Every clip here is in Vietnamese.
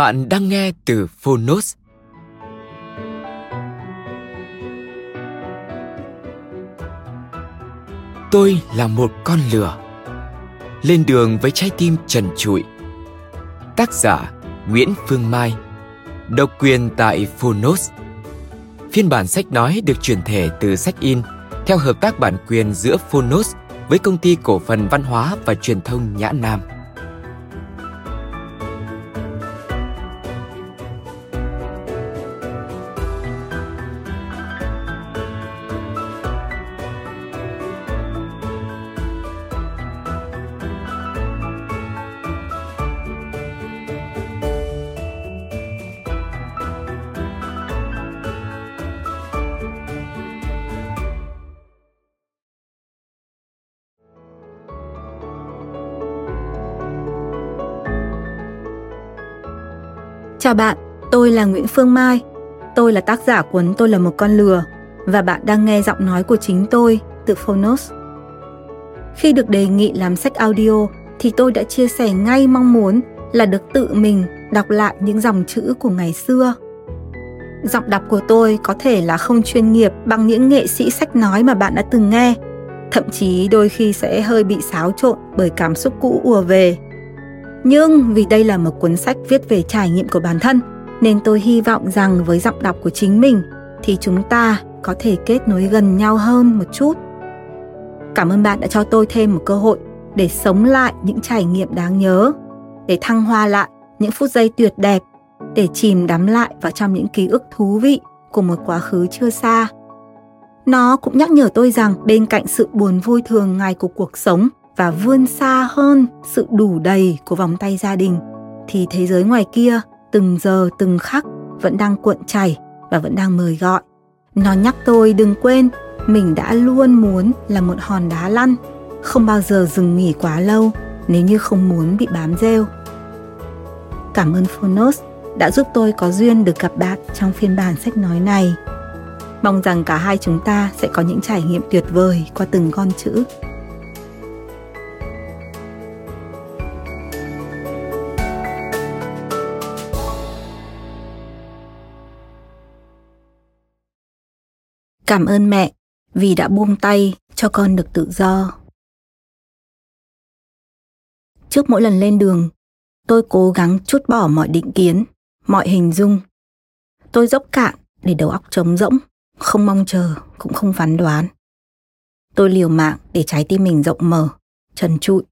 Bạn đang nghe từ Phonos. Tôi là một con lừa. Lên đường với trái tim trần trụi. Tác giả Nguyễn Phương Mai. Độc quyền tại Phonos. Phiên bản sách nói được chuyển thể từ sách in theo hợp tác bản quyền giữa Phonos với công ty cổ phần văn hóa và truyền thông Nhã Nam. Chào bạn, tôi là Nguyễn Phương Mai. Tôi là tác giả cuốn Tôi là một con lừa và bạn đang nghe giọng nói của chính tôi từ Phonos. Khi được đề nghị làm sách audio thì tôi đã chia sẻ ngay mong muốn là được tự mình đọc lại những dòng chữ của ngày xưa. Giọng đọc của tôi có thể là không chuyên nghiệp bằng những nghệ sĩ sách nói mà bạn đã từng nghe, thậm chí đôi khi sẽ hơi bị xáo trộn bởi cảm xúc cũ ùa về nhưng vì đây là một cuốn sách viết về trải nghiệm của bản thân, nên tôi hy vọng rằng với giọng đọc của chính mình thì chúng ta có thể kết nối gần nhau hơn một chút. Cảm ơn bạn đã cho tôi thêm một cơ hội để sống lại những trải nghiệm đáng nhớ, để thăng hoa lại những phút giây tuyệt đẹp, để chìm đắm lại vào trong những ký ức thú vị của một quá khứ chưa xa. Nó cũng nhắc nhở tôi rằng bên cạnh sự buồn vui thường ngày của cuộc sống và vươn xa hơn sự đủ đầy của vòng tay gia đình, thì thế giới ngoài kia từng giờ từng khắc vẫn đang cuộn chảy và vẫn đang mời gọi. Nó nhắc tôi, đừng quên, mình đã luôn muốn là một hòn đá lăn, không bao giờ dừng nghỉ quá lâu nếu như không muốn bị bám rêu. Cảm ơn phonos đã giúp tôi có duyên được gặp bạn trong phiên bản sách nói này. Mong rằng cả hai chúng ta sẽ có những trải nghiệm tuyệt vời qua từng con chữ. Cảm ơn mẹ vì đã buông tay cho con được tự do. Trước mỗi lần lên đường, tôi cố gắng chút bỏ mọi định kiến, mọi hình dung. Tôi dốc cạn để đầu óc trống rỗng, không mong chờ, cũng không phán đoán. Tôi liều mạng để trái tim mình rộng mở, trần trụi.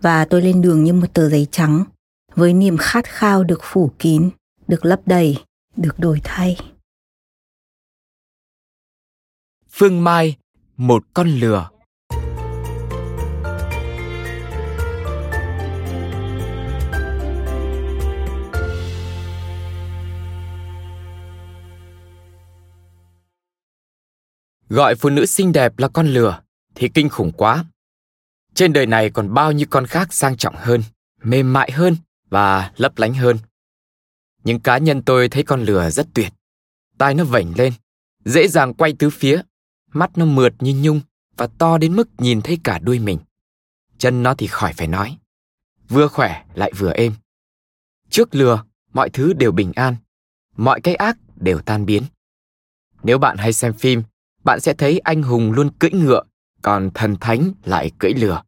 Và tôi lên đường như một tờ giấy trắng, với niềm khát khao được phủ kín, được lấp đầy, được đổi thay. Phương Mai, một con lừa. Gọi phụ nữ xinh đẹp là con lừa thì kinh khủng quá. Trên đời này còn bao nhiêu con khác sang trọng hơn, mềm mại hơn và lấp lánh hơn. Những cá nhân tôi thấy con lừa rất tuyệt. Tai nó vảnh lên, dễ dàng quay tứ phía, mắt nó mượt như nhung và to đến mức nhìn thấy cả đuôi mình. Chân nó thì khỏi phải nói. Vừa khỏe lại vừa êm. Trước lừa, mọi thứ đều bình an. Mọi cái ác đều tan biến. Nếu bạn hay xem phim, bạn sẽ thấy anh hùng luôn cưỡi ngựa, còn thần thánh lại cưỡi lừa.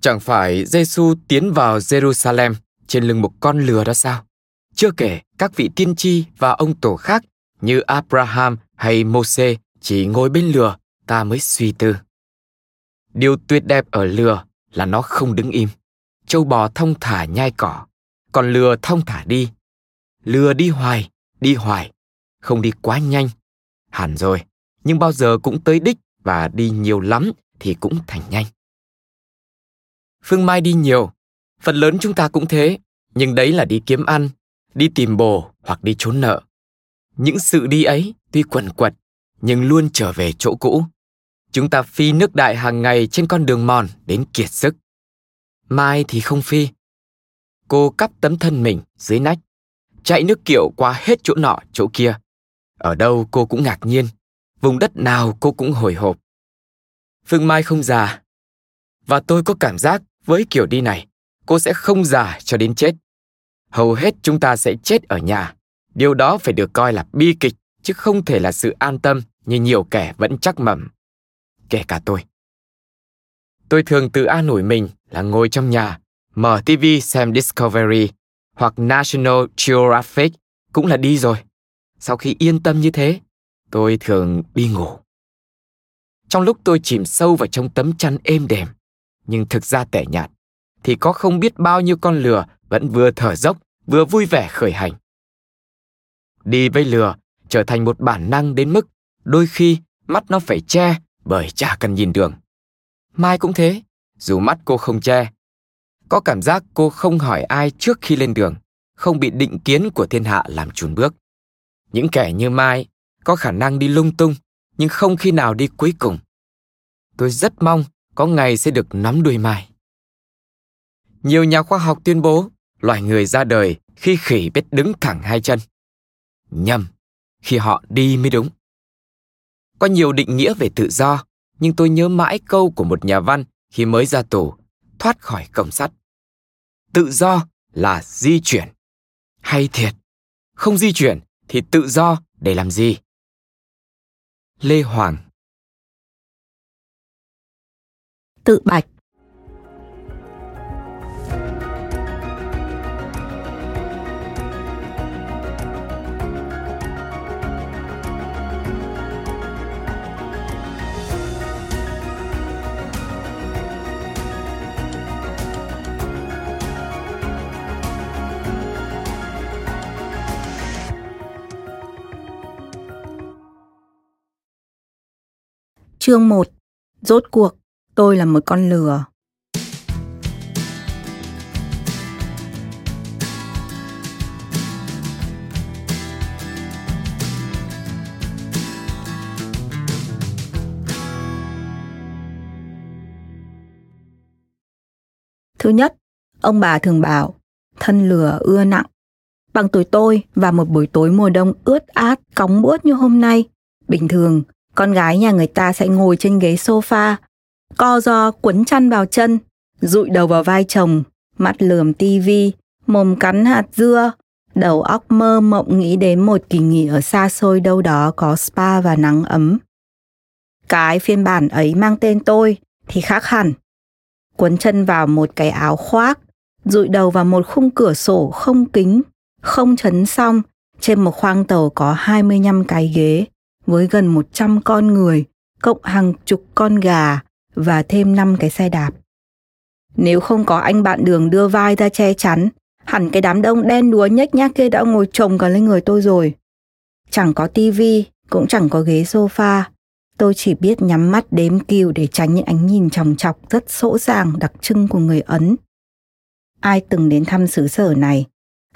Chẳng phải Giêsu tiến vào Jerusalem trên lưng một con lừa đó sao? Chưa kể các vị tiên tri và ông tổ khác như Abraham hay Moses chỉ ngồi bên lừa, ta mới suy tư. Điều tuyệt đẹp ở lừa là nó không đứng im. Châu bò thông thả nhai cỏ, còn lừa thông thả đi. Lừa đi hoài, đi hoài, không đi quá nhanh. Hẳn rồi, nhưng bao giờ cũng tới đích và đi nhiều lắm thì cũng thành nhanh. Phương Mai đi nhiều, phần lớn chúng ta cũng thế, nhưng đấy là đi kiếm ăn, đi tìm bồ hoặc đi trốn nợ. Những sự đi ấy tuy quẩn quật, nhưng luôn trở về chỗ cũ. Chúng ta phi nước đại hàng ngày trên con đường mòn đến kiệt sức. Mai thì không phi. Cô cắp tấm thân mình dưới nách, chạy nước kiệu qua hết chỗ nọ chỗ kia. Ở đâu cô cũng ngạc nhiên, vùng đất nào cô cũng hồi hộp. Phương Mai không già, và tôi có cảm giác với kiểu đi này, cô sẽ không già cho đến chết. Hầu hết chúng ta sẽ chết ở nhà. Điều đó phải được coi là bi kịch, chứ không thể là sự an tâm như nhiều kẻ vẫn chắc mẩm. Kể cả tôi. Tôi thường tự an ủi mình là ngồi trong nhà, mở TV xem Discovery hoặc National Geographic cũng là đi rồi. Sau khi yên tâm như thế, tôi thường đi ngủ. Trong lúc tôi chìm sâu vào trong tấm chăn êm đềm, nhưng thực ra tẻ nhạt, thì có không biết bao nhiêu con lừa vẫn vừa thở dốc, vừa vui vẻ khởi hành. Đi với lừa trở thành một bản năng đến mức đôi khi mắt nó phải che bởi chả cần nhìn đường. Mai cũng thế, dù mắt cô không che. Có cảm giác cô không hỏi ai trước khi lên đường, không bị định kiến của thiên hạ làm chùn bước. Những kẻ như Mai có khả năng đi lung tung, nhưng không khi nào đi cuối cùng. Tôi rất mong có ngày sẽ được nắm đuôi Mai. Nhiều nhà khoa học tuyên bố loài người ra đời khi khỉ biết đứng thẳng hai chân. Nhầm, khi họ đi mới đúng. Có nhiều định nghĩa về tự do, nhưng tôi nhớ mãi câu của một nhà văn khi mới ra tù, thoát khỏi cổng sắt. Tự do là di chuyển. Hay thiệt, không di chuyển thì tự do để làm gì? Lê Hoàng Tự bạch Chương 1 Rốt cuộc, tôi là một con lừa. Thứ nhất, ông bà thường bảo, thân lừa ưa nặng. Bằng tuổi tôi và một buổi tối mùa đông ướt át, cóng buốt như hôm nay, bình thường con gái nhà người ta sẽ ngồi trên ghế sofa, co do quấn chăn vào chân, dụi đầu vào vai chồng, mắt lườm tivi, mồm cắn hạt dưa, đầu óc mơ mộng nghĩ đến một kỳ nghỉ ở xa xôi đâu đó có spa và nắng ấm. Cái phiên bản ấy mang tên tôi thì khác hẳn. Quấn chân vào một cái áo khoác, dụi đầu vào một khung cửa sổ không kính, không chấn xong, trên một khoang tàu có 25 cái ghế, với gần 100 con người, cộng hàng chục con gà và thêm 5 cái xe đạp. Nếu không có anh bạn đường đưa vai ra che chắn, hẳn cái đám đông đen đúa nhếch nhác kia đã ngồi chồng cả lên người tôi rồi. Chẳng có tivi, cũng chẳng có ghế sofa. Tôi chỉ biết nhắm mắt đếm kiều để tránh những ánh nhìn chòng chọc rất sỗ sàng đặc trưng của người Ấn. Ai từng đến thăm xứ sở này,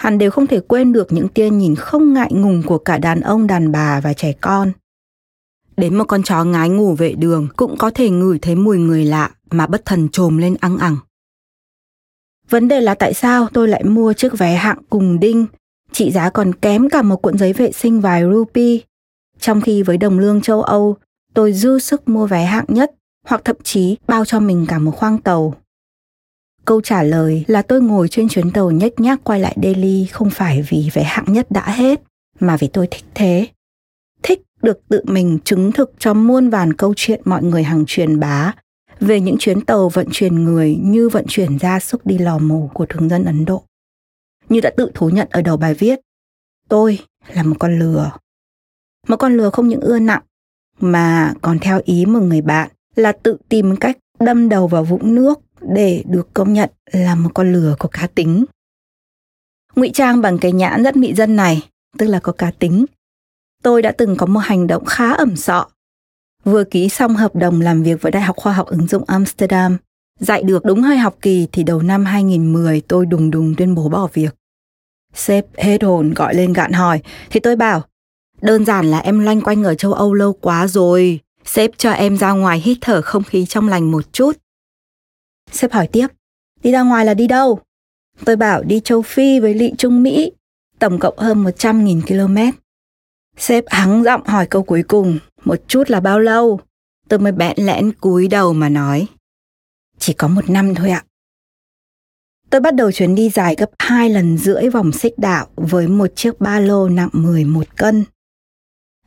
hẳn đều không thể quên được những tia nhìn không ngại ngùng của cả đàn ông, đàn bà và trẻ con. Đến một con chó ngái ngủ vệ đường cũng có thể ngửi thấy mùi người lạ mà bất thần trồm lên ăng ẳng. Vấn đề là tại sao tôi lại mua chiếc vé hạng cùng đinh, trị giá còn kém cả một cuộn giấy vệ sinh vài rupee, trong khi với đồng lương châu Âu, tôi dư sức mua vé hạng nhất hoặc thậm chí bao cho mình cả một khoang tàu. Câu trả lời là tôi ngồi trên chuyến tàu nhếch nhác quay lại Delhi không phải vì vé hạng nhất đã hết, mà vì tôi thích thế. Thích được tự mình chứng thực cho muôn vàn câu chuyện mọi người hàng truyền bá về những chuyến tàu vận chuyển người như vận chuyển gia súc đi lò mổ của thường dân Ấn Độ. Như đã tự thú nhận ở đầu bài viết, tôi là một con lừa. Một con lừa không những ưa nặng mà còn theo ý một người bạn là tự tìm cách đâm đầu vào vũng nước để được công nhận là một con lừa có cá tính. Ngụy trang bằng cái nhãn rất mị dân này, tức là có cá tính. Tôi đã từng có một hành động khá ẩm sọ. Vừa ký xong hợp đồng làm việc với Đại học Khoa học ứng dụng Amsterdam, dạy được đúng hai học kỳ thì đầu năm 2010 tôi đùng đùng tuyên bố bỏ việc. Sếp hết hồn gọi lên gạn hỏi, thì tôi bảo, đơn giản là em loanh quanh ở châu Âu lâu quá rồi, sếp cho em ra ngoài hít thở không khí trong lành một chút. Sếp hỏi tiếp, đi ra ngoài là đi đâu? Tôi bảo đi châu Phi với lị Trung Mỹ, tổng cộng hơn 100.000 km. Sếp hắng giọng hỏi câu cuối cùng, một chút là bao lâu? Tôi mới bẽn lẽn cúi đầu mà nói. Chỉ có một năm thôi ạ. Tôi bắt đầu chuyến đi dài gấp hai lần rưỡi vòng xích đạo với một chiếc ba lô nặng 11 cân.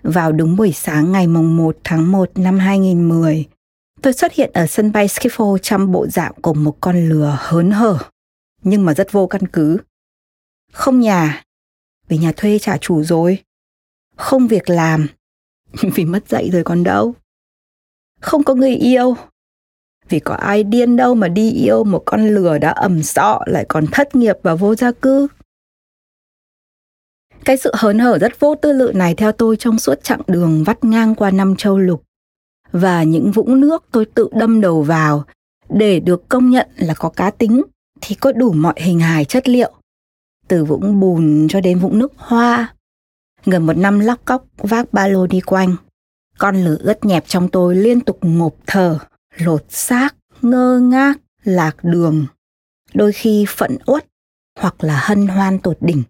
Vào đúng buổi sáng ngày mùng 1 tháng 1 năm 2010, tôi xuất hiện ở sân bay Schiphol trong bộ dạng của một con lừa hớn hở, nhưng mà rất vô căn cứ. Không nhà, vì nhà thuê trả chủ rồi. Không việc làm, vì mất dạy rồi còn đâu. Không có người yêu, vì có ai điên đâu mà đi yêu một con lừa đã ẩm sọ lại còn thất nghiệp và vô gia cư. Cái sự hớn hở rất vô tư lự này theo tôi trong suốt chặng đường vắt ngang qua năm châu lục và những vũng nước tôi tự đâm đầu vào. Để được công nhận là có cá tính, thì có đủ mọi hình hài chất liệu. Từ vũng bùn cho đến vũng nước hoa. Gần một năm lóc cóc vác ba lô đi quanh. Con lửa ướt nhẹp trong tôi liên tục ngộp thở, lột xác, ngơ ngác, lạc đường. Đôi khi phẫn uất hoặc là hân hoan tột đỉnh.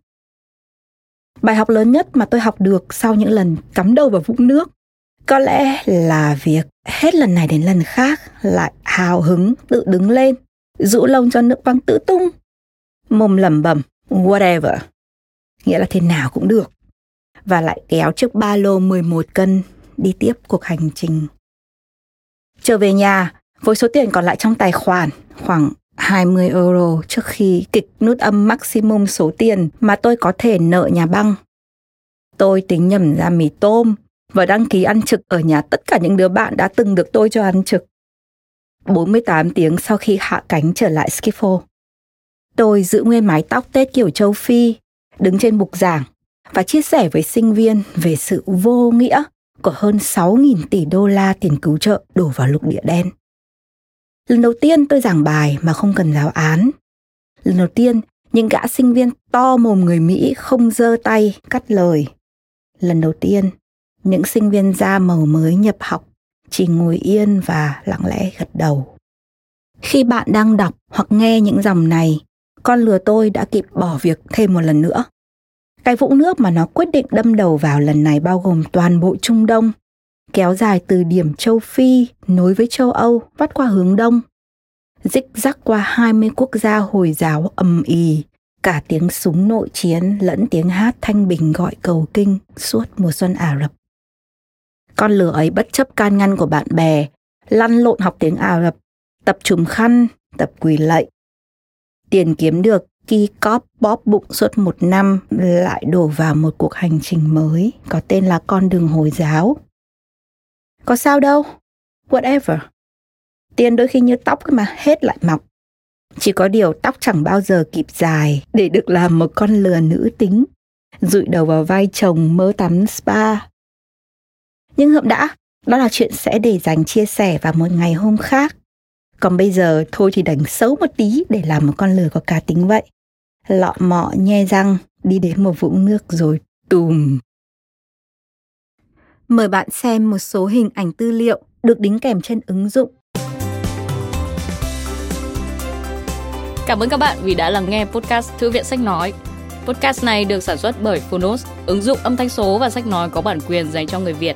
Bài học lớn nhất mà tôi học được sau những lần cắm đầu vào vũng nước có lẽ là việc hết lần này đến lần khác lại hào hứng tự đứng lên rũ lông cho nước băng tự tung mồm lẩm bẩm whatever nghĩa là thế nào cũng được và lại kéo chiếc ba lô 11 cân đi tiếp cuộc hành trình. Trở về nhà, với số tiền còn lại trong tài khoản khoảng 20 euro trước khi kịch nút âm maximum số tiền mà tôi có thể nợ nhà băng. Tôi tính nhầm ra mì tôm và đăng ký ăn trực ở nhà tất cả những đứa bạn đã từng được tôi cho ăn trực. 48 tiếng sau khi hạ cánh trở lại Skiffle. Tôi giữ nguyên mái tóc Tết kiểu châu Phi, đứng trên bục giảng và chia sẻ với sinh viên về sự vô nghĩa của hơn 6.000 tỷ đô la tiền cứu trợ đổ vào lục địa đen. Lần đầu tiên tôi giảng bài mà không cần giáo án. Lần đầu tiên, những gã sinh viên to mồm người Mỹ không giơ tay cắt lời. Lần đầu tiên, những sinh viên da màu mới nhập học chỉ ngồi yên và lặng lẽ gật đầu. Khi bạn đang đọc hoặc nghe những dòng này, con lừa tôi đã kịp bỏ việc thêm một lần nữa. Cái vũng nước mà nó quyết định đâm đầu vào lần này bao gồm toàn bộ Trung Đông, kéo dài từ điểm châu Phi nối với châu Âu vắt qua hướng Đông. Dích rắc qua 20 quốc gia Hồi giáo ầm ì, cả tiếng súng nội chiến lẫn tiếng hát thanh bình gọi cầu kinh suốt mùa xuân Ả Rập. Con lửa ấy bất chấp can ngăn của bạn bè, lăn lộn học tiếng Ả Rập, tập trùm khăn, tập quỳ lạy. Tiền kiếm được ki cóp bóp bụng suốt một năm lại đổ vào một cuộc hành trình mới có tên là con đường Hồi giáo. Có sao đâu, whatever. Tiền đôi khi như tóc mà hết lại mọc. Chỉ có điều tóc chẳng bao giờ kịp dài để được làm một con lừa nữ tính, rụi đầu vào vai chồng mơ tắm spa. Nhưng hậm đã, đó là chuyện sẽ để dành chia sẻ vào một ngày hôm khác. Còn bây giờ thôi thì đánh xấu một tí để làm một con lừa có cá tính vậy. Lọ mọ nhe răng, đi đến một vũng nước rồi tùm. Mời bạn xem một số hình ảnh tư liệu được đính kèm trên ứng dụng. Cảm ơn các bạn vì đã lắng nghe podcast Thư viện Sách Nói. Podcast này được sản xuất bởi Phonos, ứng dụng âm thanh số và sách nói có bản quyền dành cho người Việt.